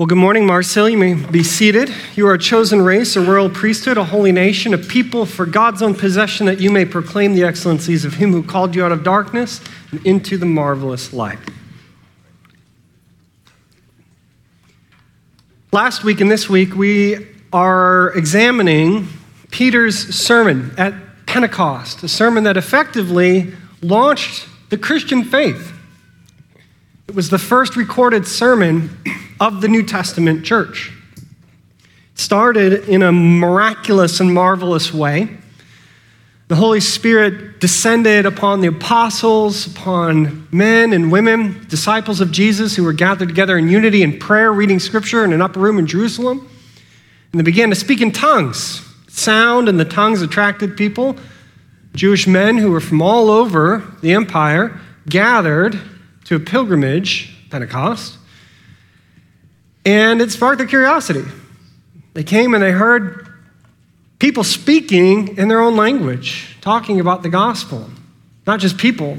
Well, good morning, Mars Hill. You may be seated. You are a chosen race, a royal priesthood, a holy nation, a people for God's own possession, that you may proclaim the excellencies of Him who called you out of darkness and into the marvelous light. Last week and this week, we are examining Peter's sermon at Pentecost, a sermon that effectively launched the Christian faith. It was the first recorded sermon of the New Testament church. It started in a miraculous and marvelous way. The Holy Spirit descended upon the apostles, upon men and women, disciples of Jesus who were gathered together in unity in prayer, reading scripture in an upper room in Jerusalem. And they began to speak in tongues. Sound and the tongues attracted people. Jewish men who were from all over the empire gathered to a pilgrimage, Pentecost, and it sparked their curiosity. They came and they heard people speaking in their own language, talking about the gospel. Not just people,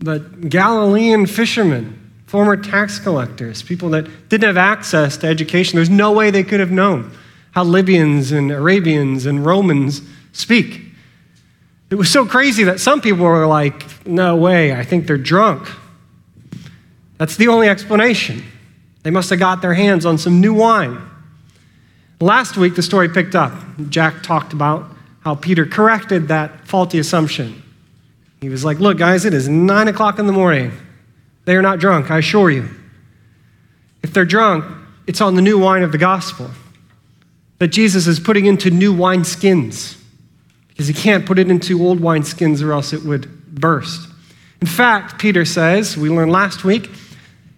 but Galilean fishermen, former tax collectors, people that didn't have access to education. There's no way they could have known how Libyans and Arabians and Romans speak. It was so crazy that some people were like, no way, I think they're drunk. That's the only explanation. They must have got their hands on some new wine. Last week, the story picked up. Jack talked about how Peter corrected that faulty assumption. He was like, Look, guys, it is nine o'clock in the morning. They are not drunk, I assure you. If they're drunk, it's on the new wine of the gospel that Jesus is putting into new wine skins because he can't put it into old wine skins or else it would burst. In fact, Peter says, we learned last week,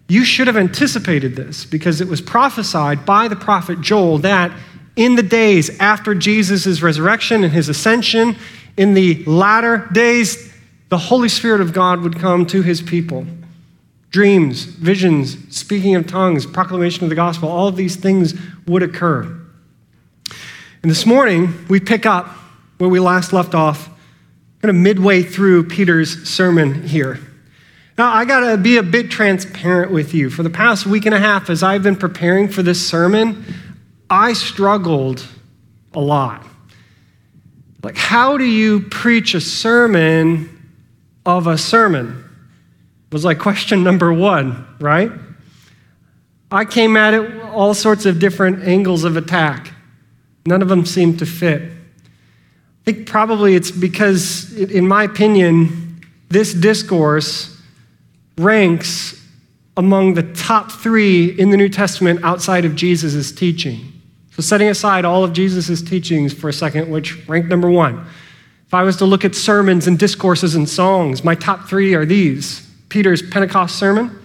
you should have anticipated this because it was prophesied by the prophet Joel that in the days after Jesus' resurrection and his ascension, in the latter days, the Holy Spirit of God would come to his people. Dreams, visions, speaking of tongues, proclamation of the gospel, all of these things would occur. And this morning, we pick up where we last left off, kind of midway through Peter's sermon here. Now, I got to be a bit transparent with you. For the past week and a half, as I've been preparing for this sermon, I struggled a lot. Like, how do you preach a sermon of a sermon? Was like question number one, right? I came at it all sorts of different angles of attack. None of them seemed to fit. I think probably it's because, in my opinion, this discourse ranks among the top three in the New Testament outside of Jesus' teaching. So, setting aside all of Jesus' teachings for a second, which ranked number one. If I was to look at sermons and discourses and songs, my top three are these Peter's Pentecost sermon,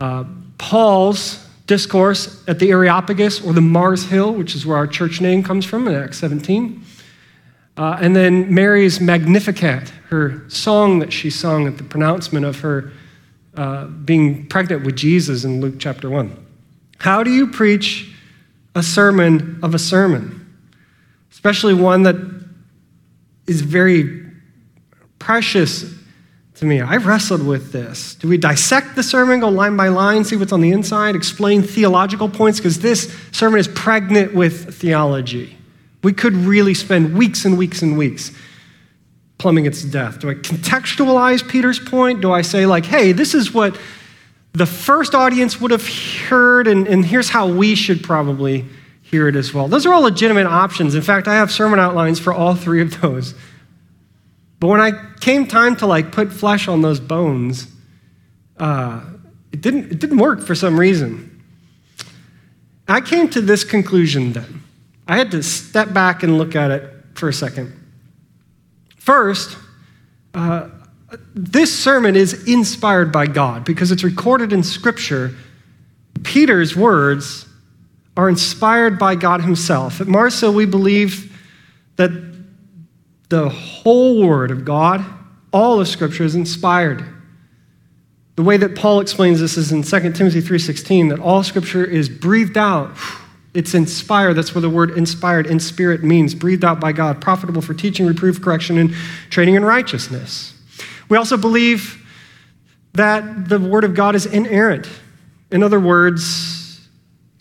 uh, Paul's discourse at the Areopagus or the Mars Hill, which is where our church name comes from in Acts 17, uh, and then Mary's Magnificat, her song that she sung at the pronouncement of her uh, being pregnant with Jesus in Luke chapter 1. How do you preach a sermon of a sermon? Especially one that is very precious to me. I wrestled with this. Do we dissect the sermon, go line by line, see what's on the inside, explain theological points? Because this sermon is pregnant with theology. We could really spend weeks and weeks and weeks plumbing its death? Do I contextualize Peter's point? Do I say, like, hey, this is what the first audience would have heard, and, and here's how we should probably hear it as well? Those are all legitimate options. In fact, I have sermon outlines for all three of those. But when I came time to like put flesh on those bones, uh, it didn't it didn't work for some reason. I came to this conclusion then. I had to step back and look at it for a second. First, uh, this sermon is inspired by God because it's recorded in Scripture. Peter's words are inspired by God Himself. At Mars Hill, we believe that the whole Word of God, all of Scripture, is inspired. The way that Paul explains this is in 2 Timothy 3:16 that all Scripture is breathed out it's inspired. That's what the word inspired in spirit means breathed out by God, profitable for teaching, reproof, correction, and training in righteousness. We also believe that the word of God is inerrant. In other words,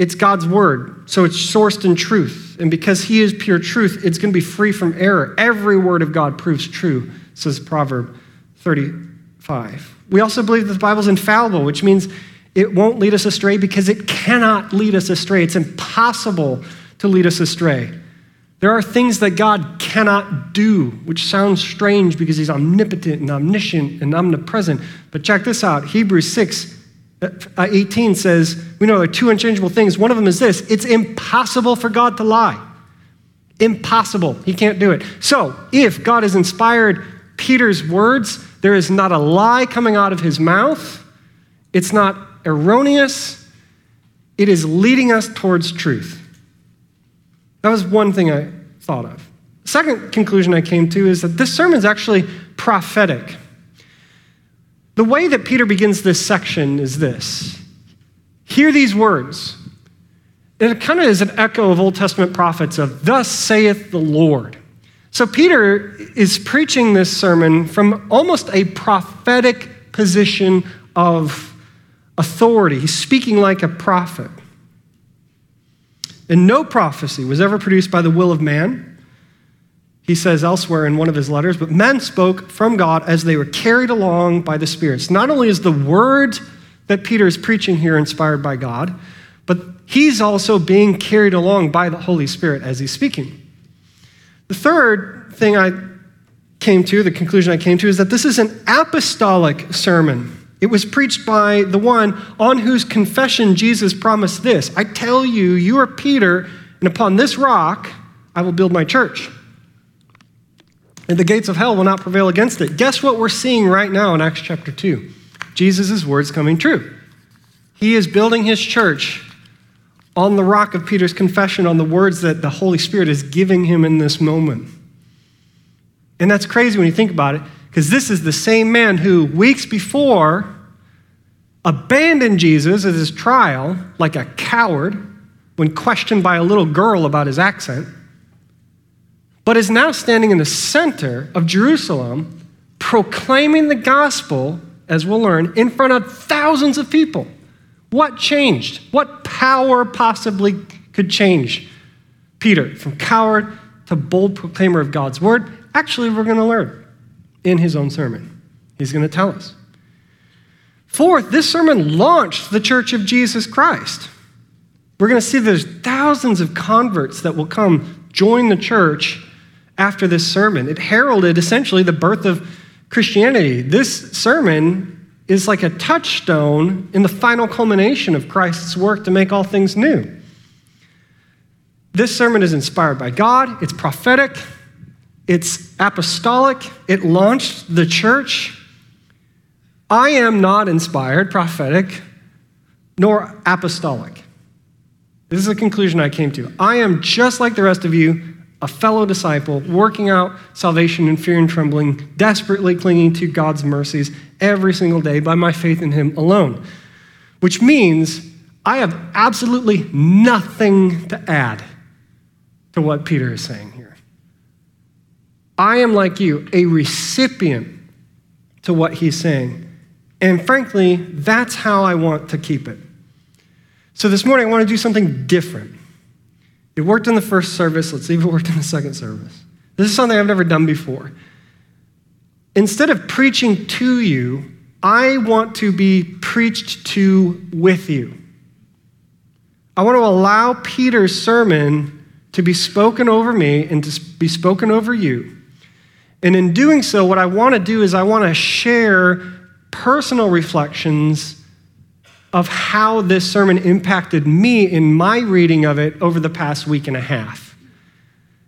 It's God's word, so it's sourced in truth. And because he is pure truth, it's going to be free from error. Every word of God proves true, says Proverb 35. We also believe that the Bible is infallible, which means it won't lead us astray because it cannot lead us astray. It's impossible to lead us astray. There are things that God cannot do, which sounds strange because he's omnipotent and omniscient and omnipresent. But check this out Hebrews 6 uh, 18 says, We know there are two unchangeable things. One of them is this it's impossible for God to lie. Impossible. He can't do it. So, if God has inspired Peter's words, there is not a lie coming out of his mouth, it's not erroneous, it is leading us towards truth. That was one thing I thought of. Second conclusion I came to is that this sermon is actually prophetic. The way that Peter begins this section is this Hear these words. It kind of is an echo of Old Testament prophets of, Thus saith the Lord. So Peter is preaching this sermon from almost a prophetic position of authority. He's speaking like a prophet. And no prophecy was ever produced by the will of man he says elsewhere in one of his letters, but men spoke from God as they were carried along by the spirits. Not only is the word that Peter is preaching here inspired by God, but he's also being carried along by the Holy Spirit as he's speaking. The third thing I came to, the conclusion I came to, is that this is an apostolic sermon. It was preached by the one on whose confession Jesus promised this I tell you, you are Peter, and upon this rock I will build my church and the gates of hell will not prevail against it. Guess what we're seeing right now in Acts chapter 2? Jesus' words coming true. He is building his church on the rock of Peter's confession, on the words that the Holy Spirit is giving him in this moment. And that's crazy when you think about it, because this is the same man who, weeks before, abandoned Jesus at his trial like a coward when questioned by a little girl about his accent but is now standing in the center of Jerusalem, proclaiming the gospel, as we'll learn, in front of thousands of people. What changed? What power possibly could change Peter from coward to bold proclaimer of God's word? Actually, we're going to learn in his own sermon. He's going to tell us. Fourth, this sermon launched the church of Jesus Christ. We're going to see there's thousands of converts that will come join the church after this sermon. It heralded essentially the birth of Christianity. This sermon is like a touchstone in the final culmination of Christ's work to make all things new. This sermon is inspired by God, it's prophetic, it's apostolic, it launched the church. I am not inspired, prophetic, nor apostolic. This is a conclusion I came to. I am just like the rest of you, a fellow disciple, working out salvation in fear and trembling, desperately clinging to God's mercies every single day by my faith in Him alone. Which means I have absolutely nothing to add to what Peter is saying here. I am like you, a recipient to what he's saying. And frankly, that's how I want to keep it. So this morning, I want to do something different. It worked in the first service. Let's see if it worked in the second service. This is something I've never done before. Instead of preaching to you, I want to be preached to with you. I want to allow Peter's sermon to be spoken over me and to be spoken over you. And in doing so, what I want to do is I want to share personal reflections of how this sermon impacted me in my reading of it over the past week and a half.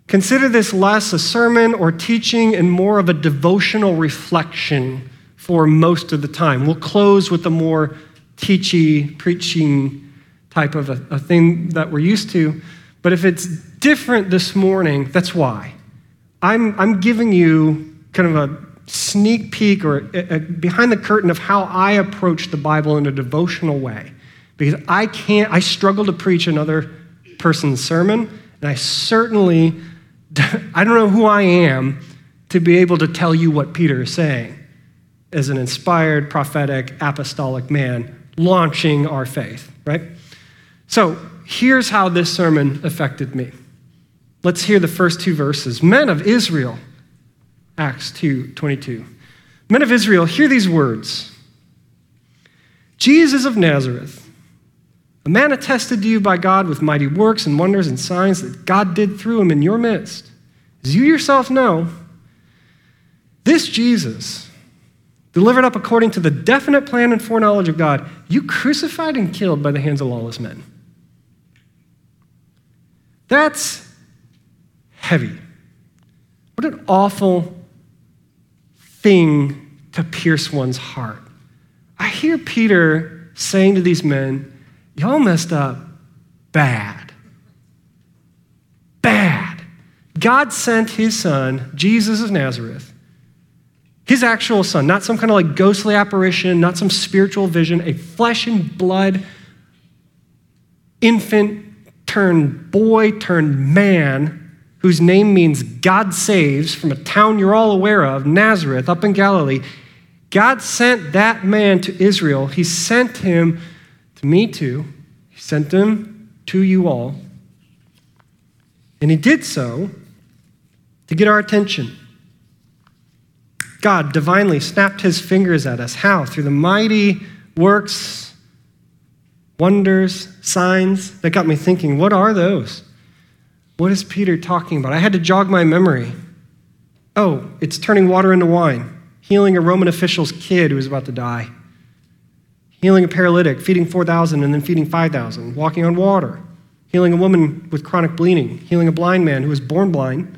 Consider this less a sermon or teaching and more of a devotional reflection for most of the time. We'll close with a more teachy, preaching type of a, a thing that we're used to. But if it's different this morning, that's why. I'm, I'm giving you kind of a sneak peek or a, a, behind the curtain of how I approach the Bible in a devotional way. Because I can't, I struggle to preach another person's sermon, and I certainly, I don't know who I am to be able to tell you what Peter is saying as an inspired, prophetic, apostolic man launching our faith, right? So here's how this sermon affected me. Let's hear the first two verses. Men of Israel, Acts 2 22. Men of Israel, hear these words Jesus of Nazareth, a man attested to you by God with mighty works and wonders and signs that God did through him in your midst. As you yourself know, this Jesus, delivered up according to the definite plan and foreknowledge of God, you crucified and killed by the hands of lawless men. That's heavy. What an awful thing to pierce one's heart. I hear Peter saying to these men, Y'all messed up bad. Bad. God sent his son, Jesus of Nazareth, his actual son, not some kind of like ghostly apparition, not some spiritual vision, a flesh and blood infant turned boy turned man whose name means God saves from a town you're all aware of, Nazareth, up in Galilee. God sent that man to Israel. He sent him to me too. He sent him to you all. And he did so to get our attention. God divinely snapped his fingers at us. How? Through the mighty works, wonders, signs that got me thinking, what are those? What is Peter talking about? I had to jog my memory. Oh, it's turning water into wine, healing a Roman official's kid who was about to die, healing a paralytic, feeding 4,000 and then feeding 5,000, walking on water, healing a woman with chronic bleeding, healing a blind man who was born blind,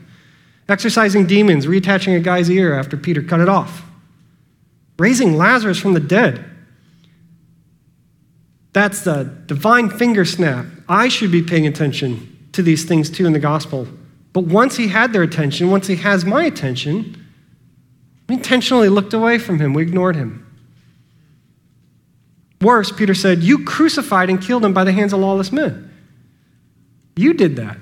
exorcising demons, reattaching a guy's ear after Peter cut it off, raising Lazarus from the dead. That's the divine finger snap. I should be paying attention to these things too in the gospel. But once he had their attention, once he has my attention, we intentionally looked away from him. We ignored him. Worse, Peter said, You crucified and killed him by the hands of lawless men. You did that.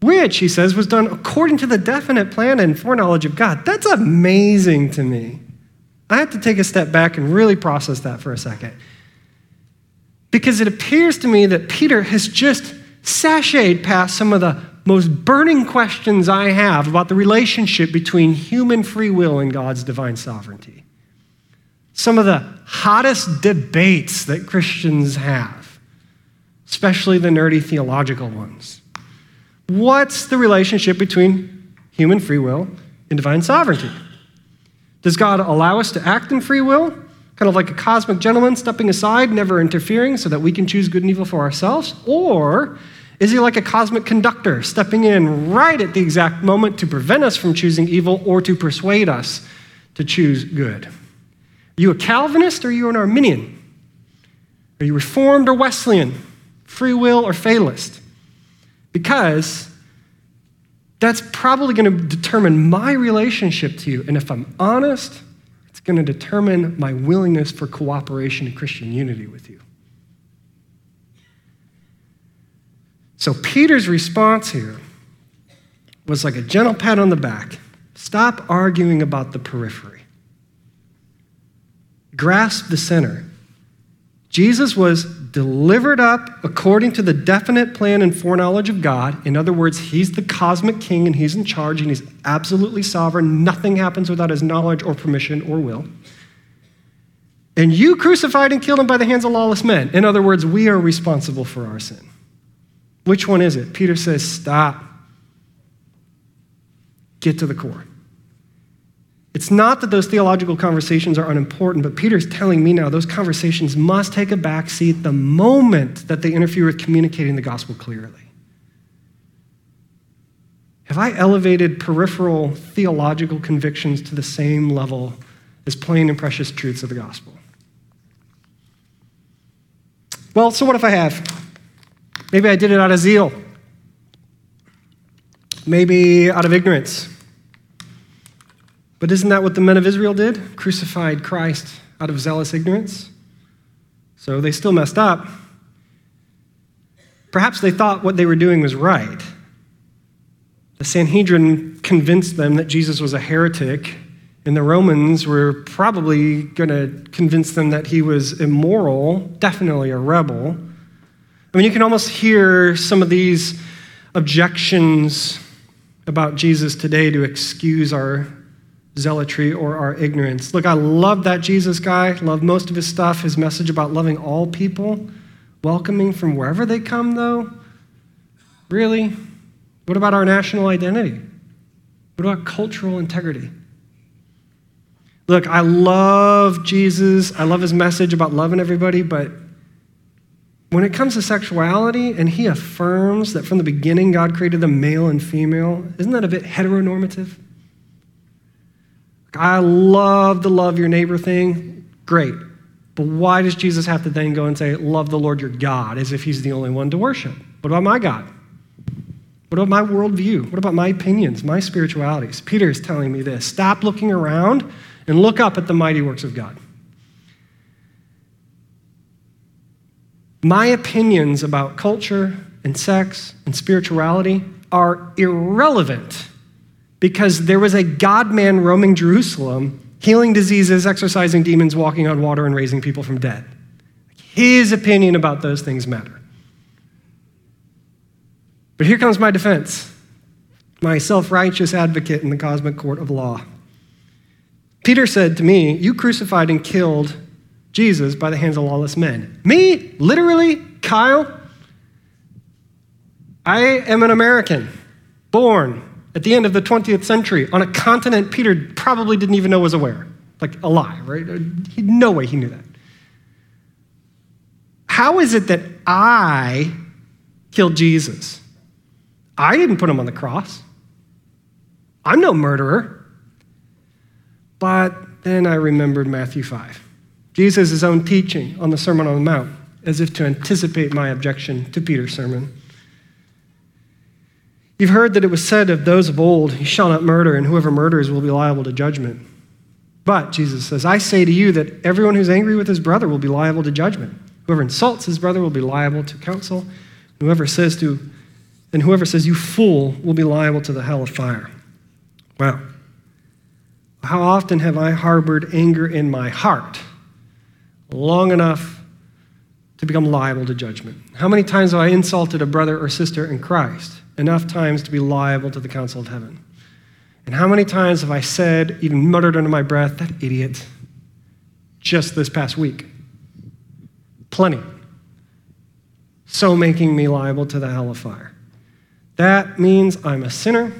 Which, he says, was done according to the definite plan and foreknowledge of God. That's amazing to me. I have to take a step back and really process that for a second. Because it appears to me that Peter has just sashayed past some of the most burning questions I have about the relationship between human free will and God's divine sovereignty. Some of the hottest debates that Christians have, especially the nerdy theological ones. What's the relationship between human free will and divine sovereignty? Does God allow us to act in free will, kind of like a cosmic gentleman stepping aside, never interfering, so that we can choose good and evil for ourselves? Or is he like a cosmic conductor, stepping in right at the exact moment to prevent us from choosing evil or to persuade us to choose good? Are you a Calvinist or are you an Arminian? Are you Reformed or Wesleyan? Free will or fatalist? Because that's probably going to determine my relationship to you. And if I'm honest, it's going to determine my willingness for cooperation and Christian unity with you. So Peter's response here was like a gentle pat on the back. Stop arguing about the periphery. Grasp the center. Jesus was delivered up according to the definite plan and foreknowledge of God. In other words, he's the cosmic king and he's in charge and he's absolutely sovereign. Nothing happens without his knowledge or permission or will. And you crucified and killed him by the hands of lawless men. In other words, we are responsible for our sin. Which one is it? Peter says, Stop. Get to the core. It's not that those theological conversations are unimportant, but Peter's telling me now those conversations must take a back seat the moment that they interfere with communicating the gospel clearly. Have I elevated peripheral theological convictions to the same level as plain and precious truths of the gospel? Well, so what if I have? Maybe I did it out of zeal. Maybe out of ignorance. But isn't that what the men of Israel did? Crucified Christ out of zealous ignorance? So they still messed up. Perhaps they thought what they were doing was right. The Sanhedrin convinced them that Jesus was a heretic, and the Romans were probably going to convince them that he was immoral, definitely a rebel. I mean, you can almost hear some of these objections about Jesus today to excuse our zealotry or our ignorance. Look, I love that Jesus guy, love most of his stuff, his message about loving all people, welcoming from wherever they come, though. Really? What about our national identity? What about cultural integrity? Look, I love Jesus. I love his message about loving everybody, but when it comes to sexuality and he affirms that from the beginning God created them male and female, isn't that a bit heteronormative? I love the love your neighbor thing. Great. But why does Jesus have to then go and say, Love the Lord your God, as if he's the only one to worship? What about my God? What about my worldview? What about my opinions, my spiritualities? Peter is telling me this. Stop looking around and look up at the mighty works of God. My opinions about culture and sex and spirituality are irrelevant because there was a God man roaming Jerusalem, healing diseases, exorcising demons, walking on water, and raising people from dead. His opinion about those things matter. But here comes my defense my self righteous advocate in the cosmic court of law. Peter said to me, You crucified and killed Jesus by the hands of lawless men. Me? Literally? Kyle? I am an American, born at the end of the 20th century on a continent Peter probably didn't even know was aware. Like a lie, right? He, no way he knew that. How is it that I killed Jesus? I didn't put him on the cross. I'm no murderer. But then I remembered Matthew 5. Jesus' own teaching on the Sermon on the Mount, as if to anticipate my objection to Peter's sermon. You've heard that it was said of those of old, You shall not murder, and whoever murders will be liable to judgment. But, Jesus says, I say to you that everyone who's angry with his brother will be liable to judgment. Whoever insults his brother will be liable to council. Whoever says to, and whoever says, You fool, will be liable to the hell of fire. Wow. How often have I harbored anger in my heart long enough to become liable to judgment? How many times have I insulted a brother or sister in Christ? Enough times to be liable to the council of heaven. And how many times have I said, even muttered under my breath, that idiot, just this past week? Plenty. So making me liable to the hell of fire. That means I'm a sinner,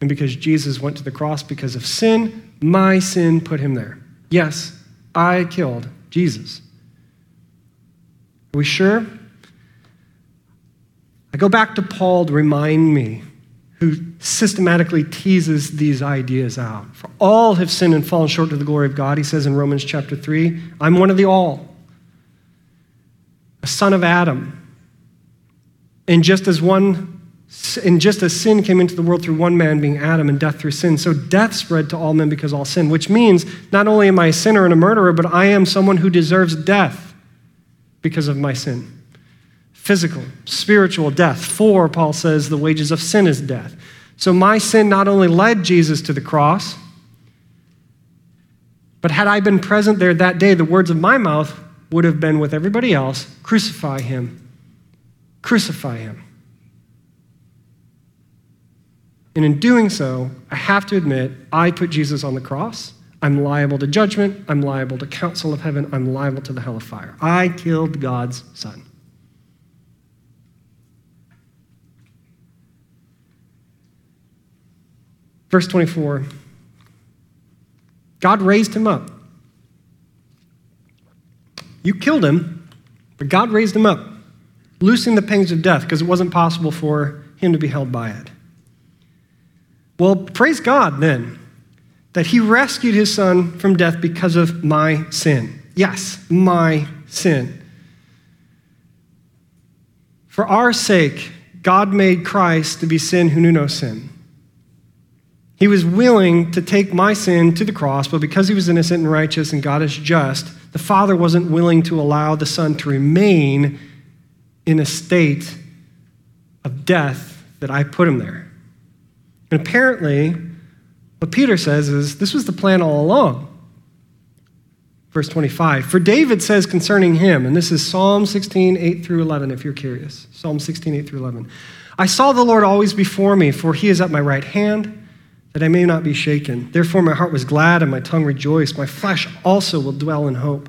and because Jesus went to the cross because of sin, my sin put him there. Yes, I killed Jesus. Are we sure? Go back to Paul to remind me, who systematically teases these ideas out. For all have sinned and fallen short of the glory of God, he says in Romans chapter 3. I'm one of the all, a son of Adam. And just as one and just as sin came into the world through one man being Adam and death through sin, so death spread to all men because all sin, which means not only am I a sinner and a murderer, but I am someone who deserves death because of my sin physical, spiritual death. For, Paul says, the wages of sin is death. So my sin not only led Jesus to the cross, but had I been present there that day, the words of my mouth would have been with everybody else crucify him, crucify him. And in doing so, I have to admit, I put Jesus on the cross. I'm liable to judgment. I'm liable to council of heaven. I'm liable to the hell of fire. I killed God's son. Verse 24 God raised him up. You killed him, but God raised him up, loosing the pangs of death because it wasn't possible for him to be held by it. Well, praise God then that he rescued his son from death because of my sin. Yes, my sin. For our sake, God made Christ to be sin who knew no sin he was willing to take my sin to the cross, but because he was innocent and righteous and God is just, the Father wasn't willing to allow the Son to remain in a state of death that I put him there. And apparently, what Peter says is this was the plan all along. verse 25. For David says concerning him, and this is Psalm 16, 8 through 11, if you're curious. Psalm 16, 8 through 11. I saw the Lord always before me, for he is at my right hand, that I may not be shaken. Therefore, my heart was glad and my tongue rejoiced. My flesh also will dwell in hope.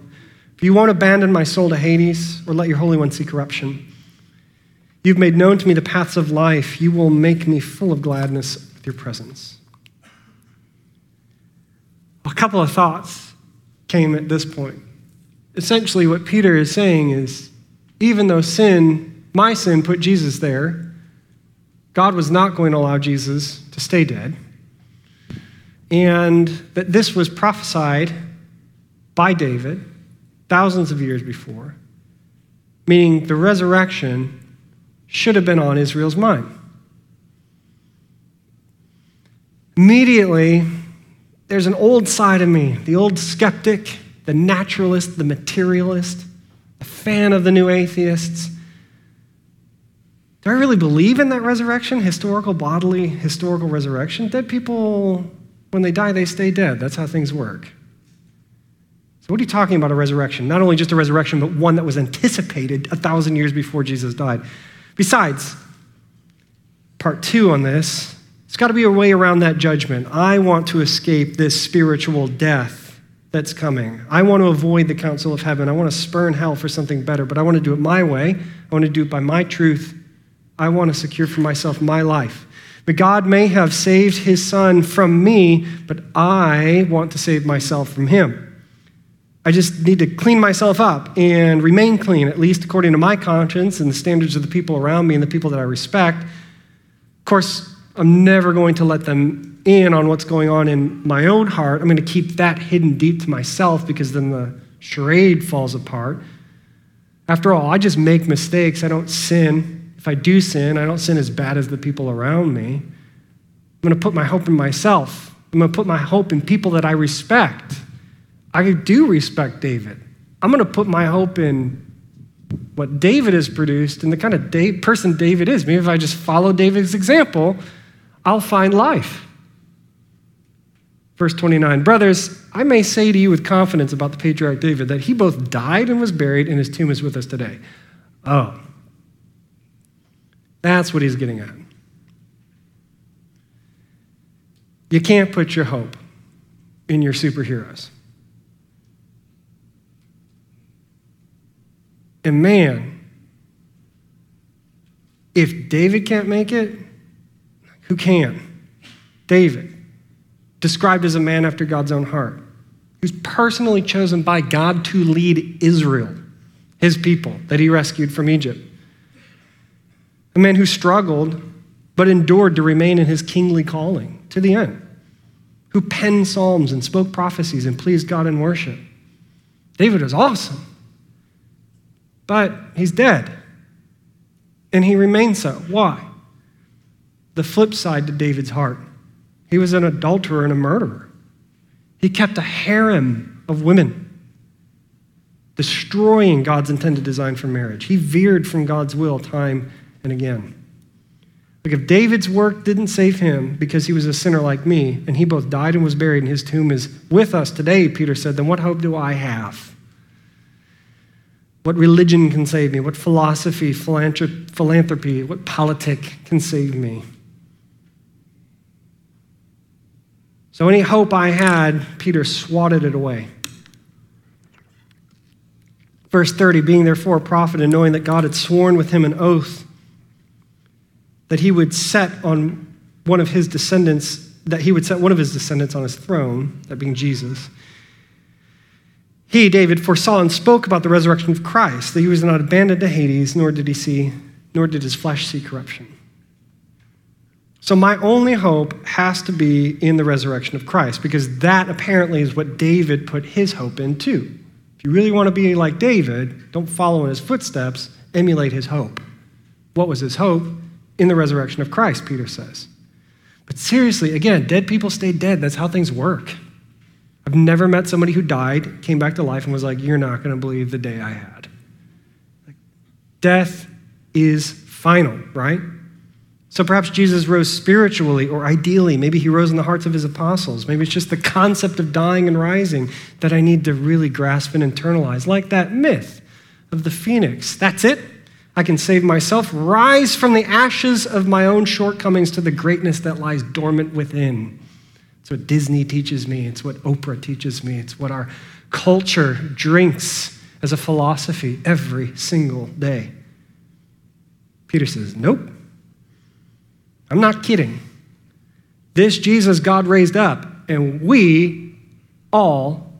For you won't abandon my soul to Hades or let your Holy One see corruption. You've made known to me the paths of life. You will make me full of gladness with your presence. A couple of thoughts came at this point. Essentially, what Peter is saying is even though sin, my sin, put Jesus there, God was not going to allow Jesus to stay dead. And that this was prophesied by David thousands of years before, meaning the resurrection should have been on Israel's mind. Immediately, there's an old side of me, the old skeptic, the naturalist, the materialist, a fan of the new atheists. Do I really believe in that resurrection? Historical, bodily, historical resurrection? Dead people, when they die, they stay dead. That's how things work. So, what are you talking about a resurrection? Not only just a resurrection, but one that was anticipated a thousand years before Jesus died. Besides, part two on this, it's got to be a way around that judgment. I want to escape this spiritual death that's coming. I want to avoid the council of heaven. I want to spurn hell for something better, but I want to do it my way. I want to do it by my truth. I want to secure for myself my life. But God may have saved his son from me, but I want to save myself from him. I just need to clean myself up and remain clean, at least according to my conscience and the standards of the people around me and the people that I respect. Of course, I'm never going to let them in on what's going on in my own heart. I'm going to keep that hidden deep to myself because then the charade falls apart. After all, I just make mistakes. I don't sin. I do sin, I don't sin as bad as the people around me. I'm going to put my hope in myself. I'm going to put my hope in people that I respect. I do respect David. I'm going to put my hope in what David has produced and the kind of person David is. Maybe if I just follow David's example, I'll find life. Verse 29 Brothers, I may say to you with confidence about the patriarch David that he both died and was buried, and his tomb is with us today. Oh, that's what he's getting at. You can't put your hope in your superheroes. And man, if David can't make it, who can? David, described as a man after God's own heart, who's personally chosen by God to lead Israel, his people that he rescued from Egypt. A man who struggled but endured to remain in his kingly calling to the end, who penned psalms and spoke prophecies and pleased God in worship. David was awesome. But he's dead. And he remains so. Why? The flip side to David's heart he was an adulterer and a murderer. He kept a harem of women, destroying God's intended design for marriage. He veered from God's will time and again. Look, if David's work didn't save him because he was a sinner like me, and he both died and was buried, and his tomb is with us today, Peter said, then what hope do I have? What religion can save me? What philosophy, philanthropy, what politic can save me? So, any hope I had, Peter swatted it away. Verse 30 being therefore a prophet and knowing that God had sworn with him an oath that he would set on one of his descendants, that he would set one of his descendants on his throne, that being Jesus. He, David, foresaw and spoke about the resurrection of Christ, that he was not abandoned to Hades, nor did he see, nor did his flesh see corruption. So my only hope has to be in the resurrection of Christ, because that apparently is what David put his hope in too. If you really want to be like David, don't follow in his footsteps, emulate his hope. What was his hope? In the resurrection of Christ, Peter says. But seriously, again, dead people stay dead. That's how things work. I've never met somebody who died, came back to life, and was like, You're not going to believe the day I had. Like, death is final, right? So perhaps Jesus rose spiritually or ideally. Maybe he rose in the hearts of his apostles. Maybe it's just the concept of dying and rising that I need to really grasp and internalize, like that myth of the phoenix. That's it. I can save myself, rise from the ashes of my own shortcomings to the greatness that lies dormant within. It's what Disney teaches me, it's what Oprah teaches me, it's what our culture drinks as a philosophy every single day. Peter says, Nope. I'm not kidding. This Jesus God raised up, and we all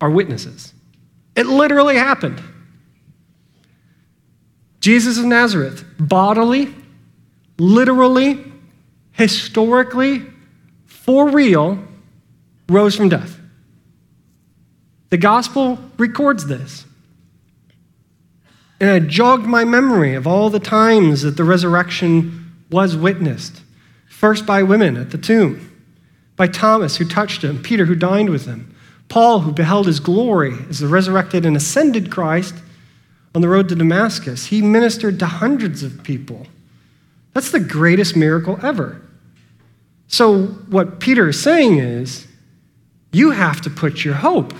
are witnesses. It literally happened. Jesus of Nazareth, bodily, literally, historically, for real, rose from death. The gospel records this. And I jogged my memory of all the times that the resurrection was witnessed. First by women at the tomb, by Thomas, who touched him, Peter, who dined with him, Paul, who beheld his glory as the resurrected and ascended Christ on the road to Damascus. He ministered to hundreds of people. That's the greatest miracle ever. So, what Peter is saying is, you have to put your hope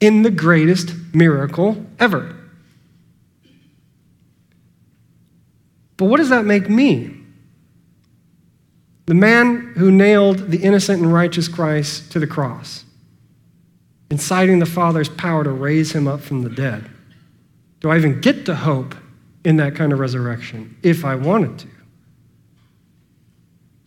in the greatest miracle ever. But what does that make me? The man who nailed the innocent and righteous Christ to the cross, inciting the Father's power to raise him up from the dead. Do I even get to hope in that kind of resurrection if I wanted to?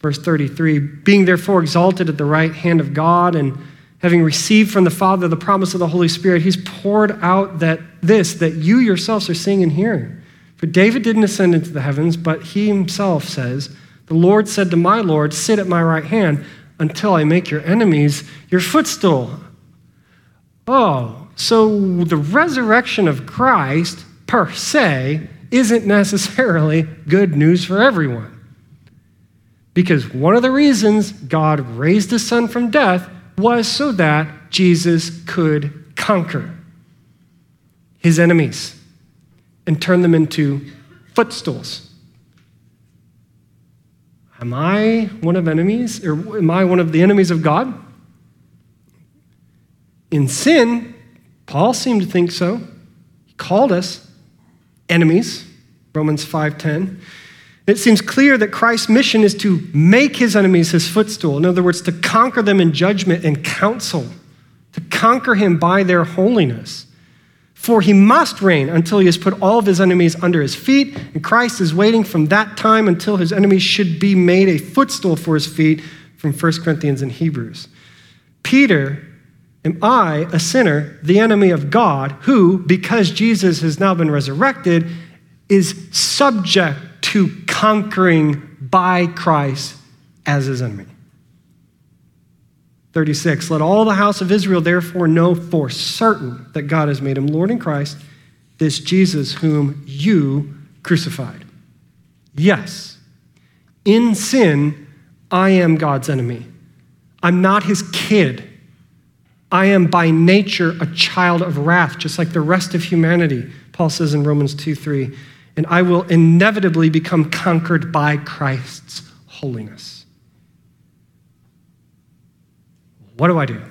Verse 33 being therefore exalted at the right hand of God and having received from the Father the promise of the Holy Spirit, he's poured out that this that you yourselves are seeing and hearing. For David didn't ascend into the heavens, but he himself says, The Lord said to my Lord, Sit at my right hand until I make your enemies your footstool. Oh, so the resurrection of Christ per se isn't necessarily good news for everyone. Because one of the reasons God raised his son from death was so that Jesus could conquer his enemies and turn them into footstools. Am I one of enemies, or am I one of the enemies of God? In sin, Paul seemed to think so. He called us enemies, Romans 5:10. It seems clear that Christ's mission is to make his enemies his footstool. In other words, to conquer them in judgment and counsel, to conquer him by their holiness. For he must reign until he has put all of his enemies under his feet, and Christ is waiting from that time until his enemies should be made a footstool for his feet from 1 Corinthians and Hebrews. Peter, am I, a sinner, the enemy of God, who, because Jesus has now been resurrected, is subject to conquering by Christ as his enemy. 36 Let all the house of Israel therefore know for certain that God has made him Lord in Christ, this Jesus whom you crucified. Yes, in sin, I am God's enemy. I'm not his kid. I am by nature a child of wrath, just like the rest of humanity, Paul says in Romans 2 3. And I will inevitably become conquered by Christ's holiness. What do I do?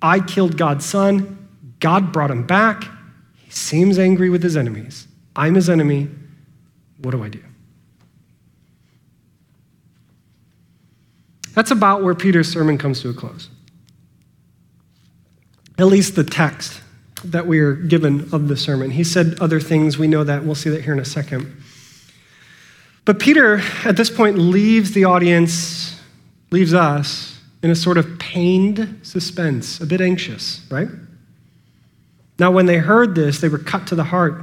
I killed God's son. God brought him back. He seems angry with his enemies. I'm his enemy. What do I do? That's about where Peter's sermon comes to a close. At least the text that we are given of the sermon. He said other things. We know that. We'll see that here in a second. But Peter, at this point, leaves the audience, leaves us in a sort of pained suspense, a bit anxious, right? Now, when they heard this, they were cut to the heart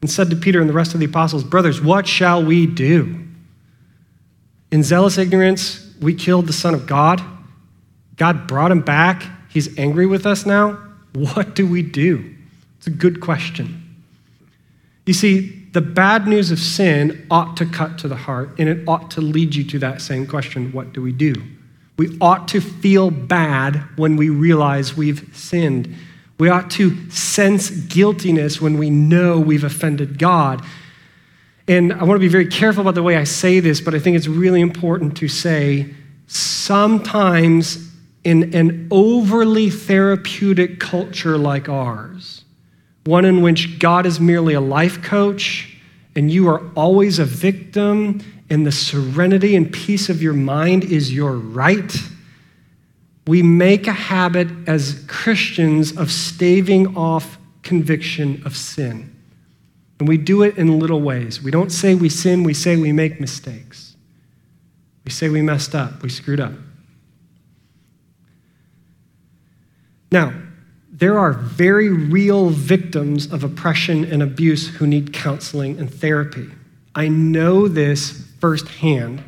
and said to Peter and the rest of the apostles, Brothers, what shall we do? In zealous ignorance, we killed the Son of God. God brought him back. He's angry with us now. What do we do? It's a good question. You see, the bad news of sin ought to cut to the heart, and it ought to lead you to that same question what do we do? We ought to feel bad when we realize we've sinned. We ought to sense guiltiness when we know we've offended God. And I want to be very careful about the way I say this, but I think it's really important to say sometimes in an overly therapeutic culture like ours, one in which God is merely a life coach and you are always a victim, and the serenity and peace of your mind is your right. We make a habit as Christians of staving off conviction of sin. And we do it in little ways. We don't say we sin, we say we make mistakes. We say we messed up, we screwed up. Now, there are very real victims of oppression and abuse who need counseling and therapy. I know this firsthand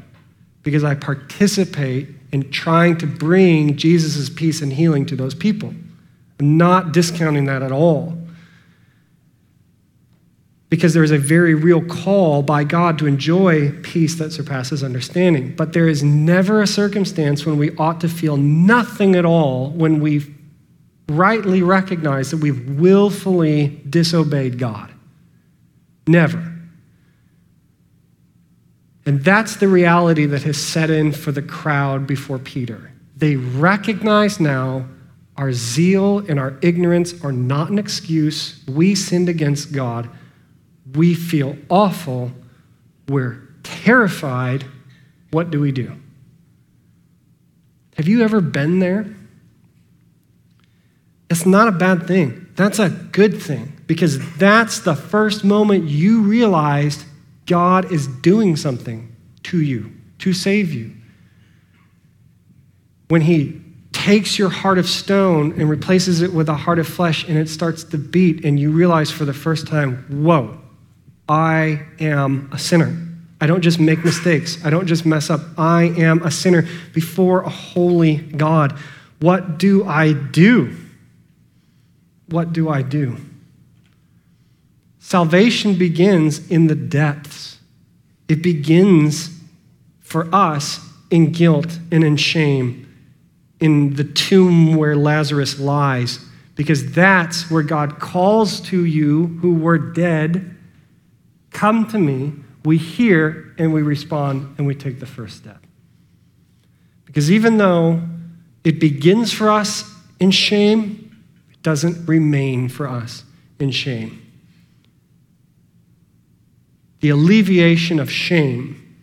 because I participate in trying to bring Jesus' peace and healing to those people. I'm not discounting that at all. Because there is a very real call by God to enjoy peace that surpasses understanding. But there is never a circumstance when we ought to feel nothing at all when we rightly recognize that we've willfully disobeyed God. Never. And that's the reality that has set in for the crowd before Peter. They recognize now our zeal and our ignorance are not an excuse. We sinned against God. We feel awful. We're terrified. What do we do? Have you ever been there? It's not a bad thing. That's a good thing because that's the first moment you realized God is doing something to you to save you. When He takes your heart of stone and replaces it with a heart of flesh and it starts to beat, and you realize for the first time, whoa, I am a sinner. I don't just make mistakes. I don't just mess up. I am a sinner before a holy God. What do I do? What do I do? Salvation begins in the depths. It begins for us in guilt and in shame, in the tomb where Lazarus lies, because that's where God calls to you who were dead, come to me. We hear and we respond and we take the first step. Because even though it begins for us in shame, doesn't remain for us in shame. The alleviation of shame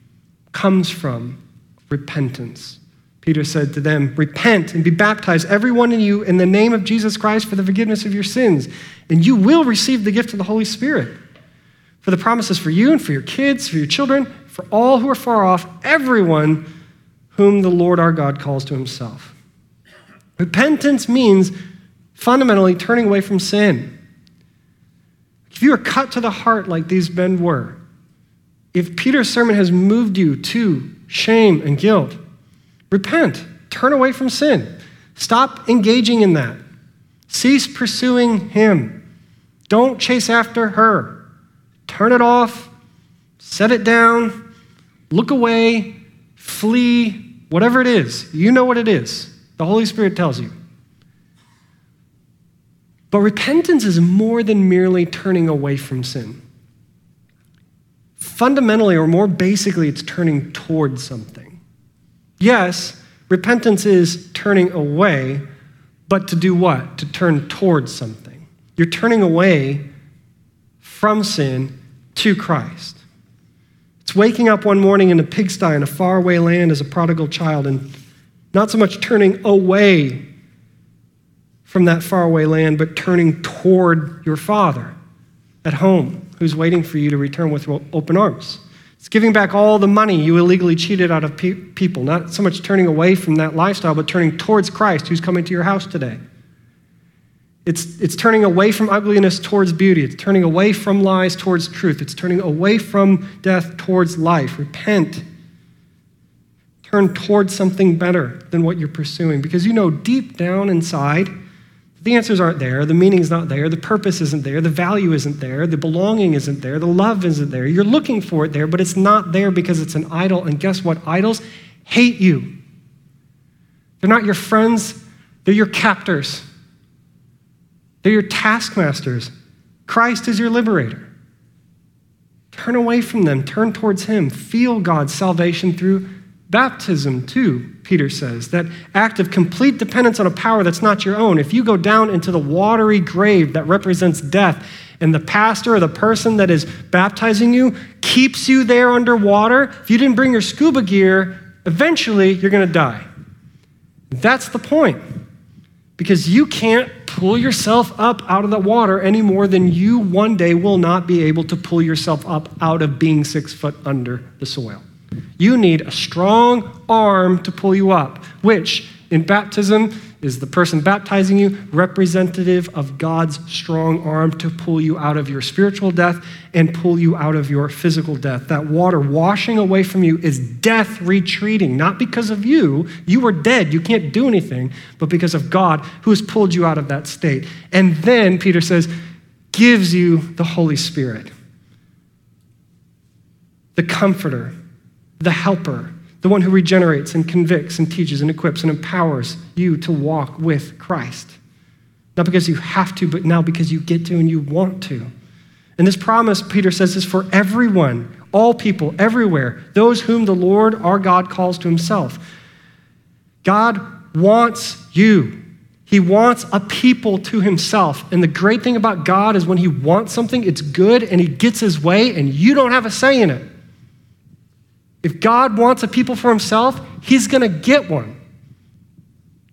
comes from repentance. Peter said to them, Repent and be baptized, every one of you, in the name of Jesus Christ for the forgiveness of your sins, and you will receive the gift of the Holy Spirit. For the promises for you and for your kids, for your children, for all who are far off, everyone whom the Lord our God calls to himself. Repentance means fundamentally turning away from sin. If you are cut to the heart like these men were, if Peter's sermon has moved you to shame and guilt, repent, turn away from sin. Stop engaging in that. Cease pursuing him. Don't chase after her. Turn it off, set it down, look away, flee, whatever it is. You know what it is. The Holy Spirit tells you. But repentance is more than merely turning away from sin. Fundamentally, or more basically, it's turning towards something. Yes, repentance is turning away, but to do what? To turn towards something. You're turning away from sin to Christ. It's waking up one morning in a pigsty in a faraway land as a prodigal child and not so much turning away from that faraway land, but turning toward your Father at home, who's waiting for you to return with open arms. It's giving back all the money you illegally cheated out of pe- people, not so much turning away from that lifestyle, but turning towards Christ, who's coming to your house today. It's, it's turning away from ugliness towards beauty. It's turning away from lies towards truth. It's turning away from death towards life. Repent. Turn towards something better than what you're pursuing because you know deep down inside the answers aren't there. The meaning's not there. The purpose isn't there. The value isn't there. The belonging isn't there. The love isn't there. You're looking for it there, but it's not there because it's an idol. And guess what? Idols hate you. They're not your friends, they're your captors, they're your taskmasters. Christ is your liberator. Turn away from them, turn towards Him. Feel God's salvation through baptism, too, Peter says. That act of complete dependence on a power that's not your own. If you go down into the watery grave that represents death, and the pastor or the person that is baptizing you keeps you there underwater, if you didn't bring your scuba gear, eventually you're going to die. That's the point. Because you can't pull yourself up out of the water any more than you one day will not be able to pull yourself up out of being six foot under the soil. You need a strong arm to pull you up, which in baptism is the person baptizing you representative of God's strong arm to pull you out of your spiritual death and pull you out of your physical death. That water washing away from you is death retreating, not because of you. You were dead, you can't do anything, but because of God who has pulled you out of that state. And then, Peter says, gives you the Holy Spirit, the comforter, the helper the one who regenerates and convicts and teaches and equips and empowers you to walk with Christ. Not because you have to, but now because you get to and you want to. And this promise, Peter says, is for everyone, all people, everywhere, those whom the Lord our God calls to himself. God wants you. He wants a people to himself. And the great thing about God is when he wants something, it's good and he gets his way, and you don't have a say in it. If God wants a people for himself, he's going to get one.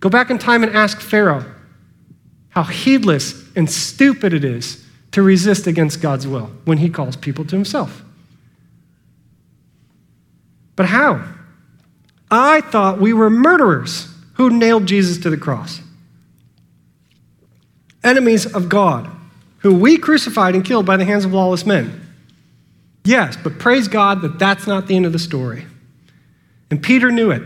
Go back in time and ask Pharaoh how heedless and stupid it is to resist against God's will when he calls people to himself. But how? I thought we were murderers who nailed Jesus to the cross. Enemies of God, who we crucified and killed by the hands of lawless men. Yes, but praise God that that's not the end of the story. And Peter knew it.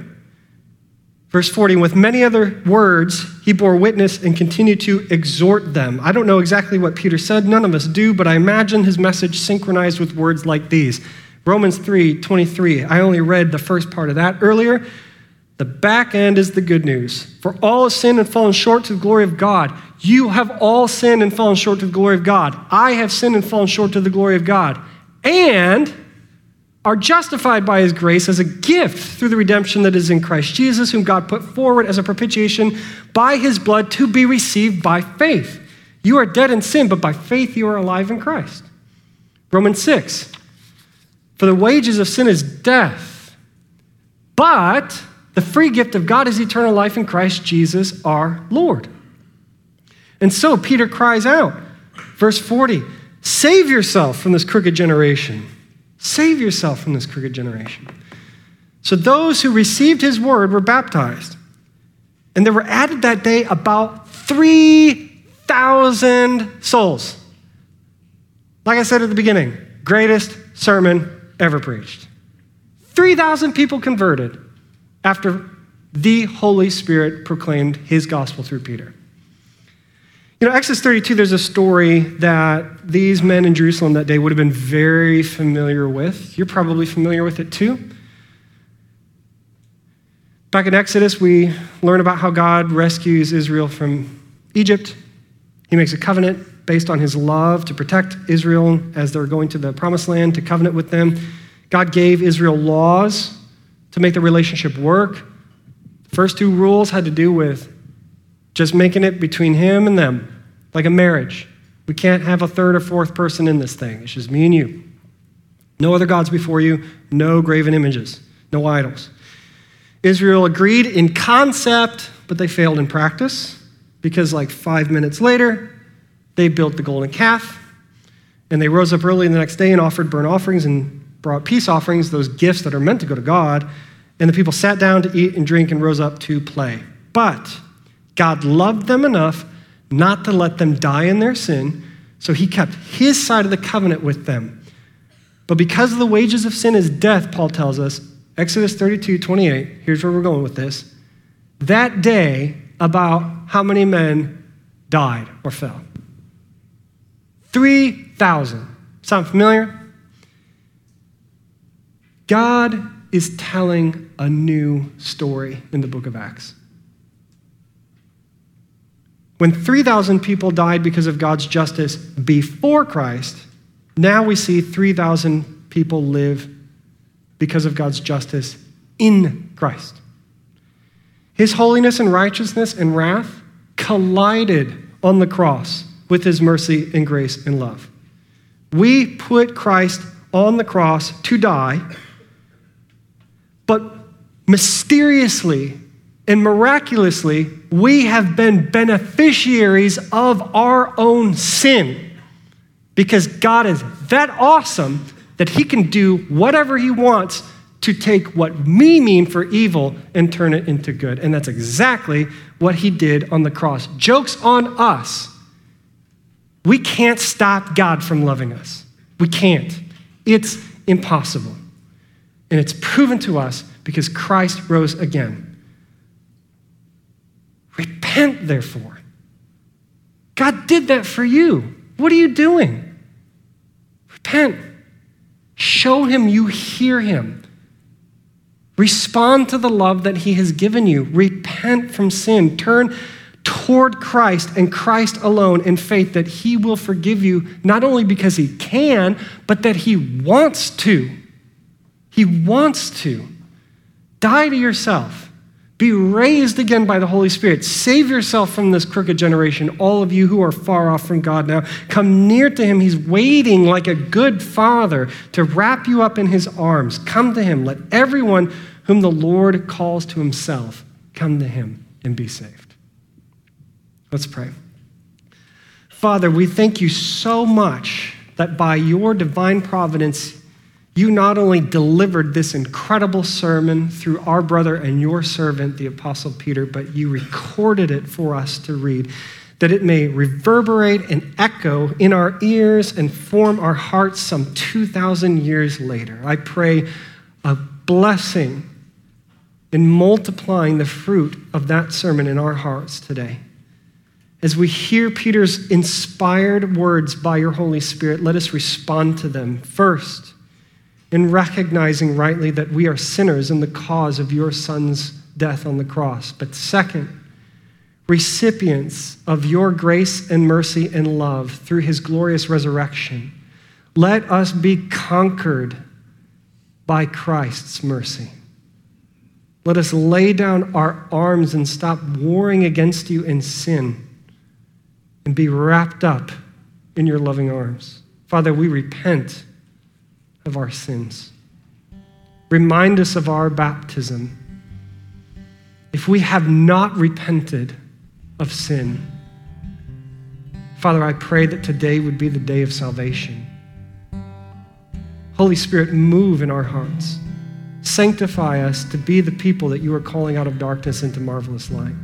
Verse 40, with many other words, he bore witness and continued to exhort them. I don't know exactly what Peter said, none of us do, but I imagine his message synchronized with words like these. Romans 3 23. I only read the first part of that earlier. The back end is the good news. For all have sinned and fallen short to the glory of God. You have all sinned and fallen short to the glory of God. I have sinned and fallen short to the glory of God and are justified by his grace as a gift through the redemption that is in Christ Jesus, whom God put forward as a propitiation by his blood to be received by faith. You are dead in sin, but by faith you are alive in Christ. Romans 6 For the wages of sin is death, but the free gift of God is eternal life in Christ Jesus our Lord. And so Peter cries out, verse 40 Save yourself from this crooked generation. Save yourself from this crooked generation. So those who received his word were baptized. And there were added that day about 3,000 souls. Like I said at the beginning, greatest sermon ever preached. 3,000 people converted after the Holy Spirit proclaimed his gospel through Peter. You know, Exodus 32, there's a story that these men in Jerusalem that day would have been very familiar with. You're probably familiar with it too. Back in Exodus, we learn about how God rescues Israel from Egypt. He makes a covenant based on his love to protect Israel as they're going to the promised land, to covenant with them. God gave Israel laws to make the relationship work. The first two rules had to do with just making it between him and them, like a marriage. We can't have a third or fourth person in this thing. It's just me and you. No other gods before you, no graven images, no idols. Israel agreed in concept, but they failed in practice because, like five minutes later, they built the golden calf and they rose up early the next day and offered burnt offerings and brought peace offerings, those gifts that are meant to go to God. And the people sat down to eat and drink and rose up to play. But God loved them enough not to let them die in their sin, so he kept his side of the covenant with them. But because the wages of sin is death, Paul tells us, Exodus 32, 28, here's where we're going with this. That day, about how many men died or fell? 3,000. Sound familiar? God is telling a new story in the book of Acts. When 3,000 people died because of God's justice before Christ, Now we see 3,000 people live because of God's justice in Christ. His holiness and righteousness and wrath collided on the cross with his mercy and grace and love. We put Christ on the cross to die, but mysteriously and miraculously, we have been beneficiaries of our own sin because God is that awesome that he can do whatever he wants to take what we mean for evil and turn it into good. And that's exactly what he did on the cross. Joke's on us. We can't stop God from loving us. We can't. It's impossible. And it's proven to us because Christ rose again. Repent, therefore. God did that for you. What are you doing? Repent. Show him you hear him. Respond to the love that he has given you. Repent from sin. Turn toward Christ and Christ alone in faith that he will forgive you, not only because he can, but that he wants to. He wants to. Die to yourself. Be raised again by the Holy Spirit. Save yourself from this crooked generation, all of you who are far off from God now. Come near to him. He's waiting like a good father to wrap you up in his arms. Come to him. Let everyone whom the Lord calls to himself come to him and be saved. Let's pray. Father, we thank you so much that by your divine providence, you not only delivered this incredible sermon through our brother and your servant, the Apostle Peter, but you recorded it for us to read, that it may reverberate and echo in our ears and form our hearts some 2,000 years later. I pray a blessing in multiplying the fruit of that sermon in our hearts today. As we hear Peter's inspired words by your Holy Spirit, let us respond to them. First, in recognizing rightly that we are sinners in the cause of your Son's death on the cross. But second, recipients of your grace and mercy and love through his glorious resurrection. Let us be conquered by Christ's mercy. Let us lay down our arms and stop warring against you in sin and be wrapped up in your loving arms. Father, we repent of our sins. Remind us of our baptism. If we have not repented of sin, Father, I pray that today would be the day of salvation. Holy Spirit, move in our hearts. Sanctify us to be the people that you are calling out of darkness into marvelous light.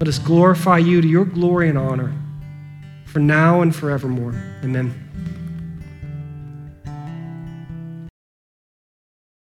Let us glorify you to your glory and honor for now and forevermore. Amen.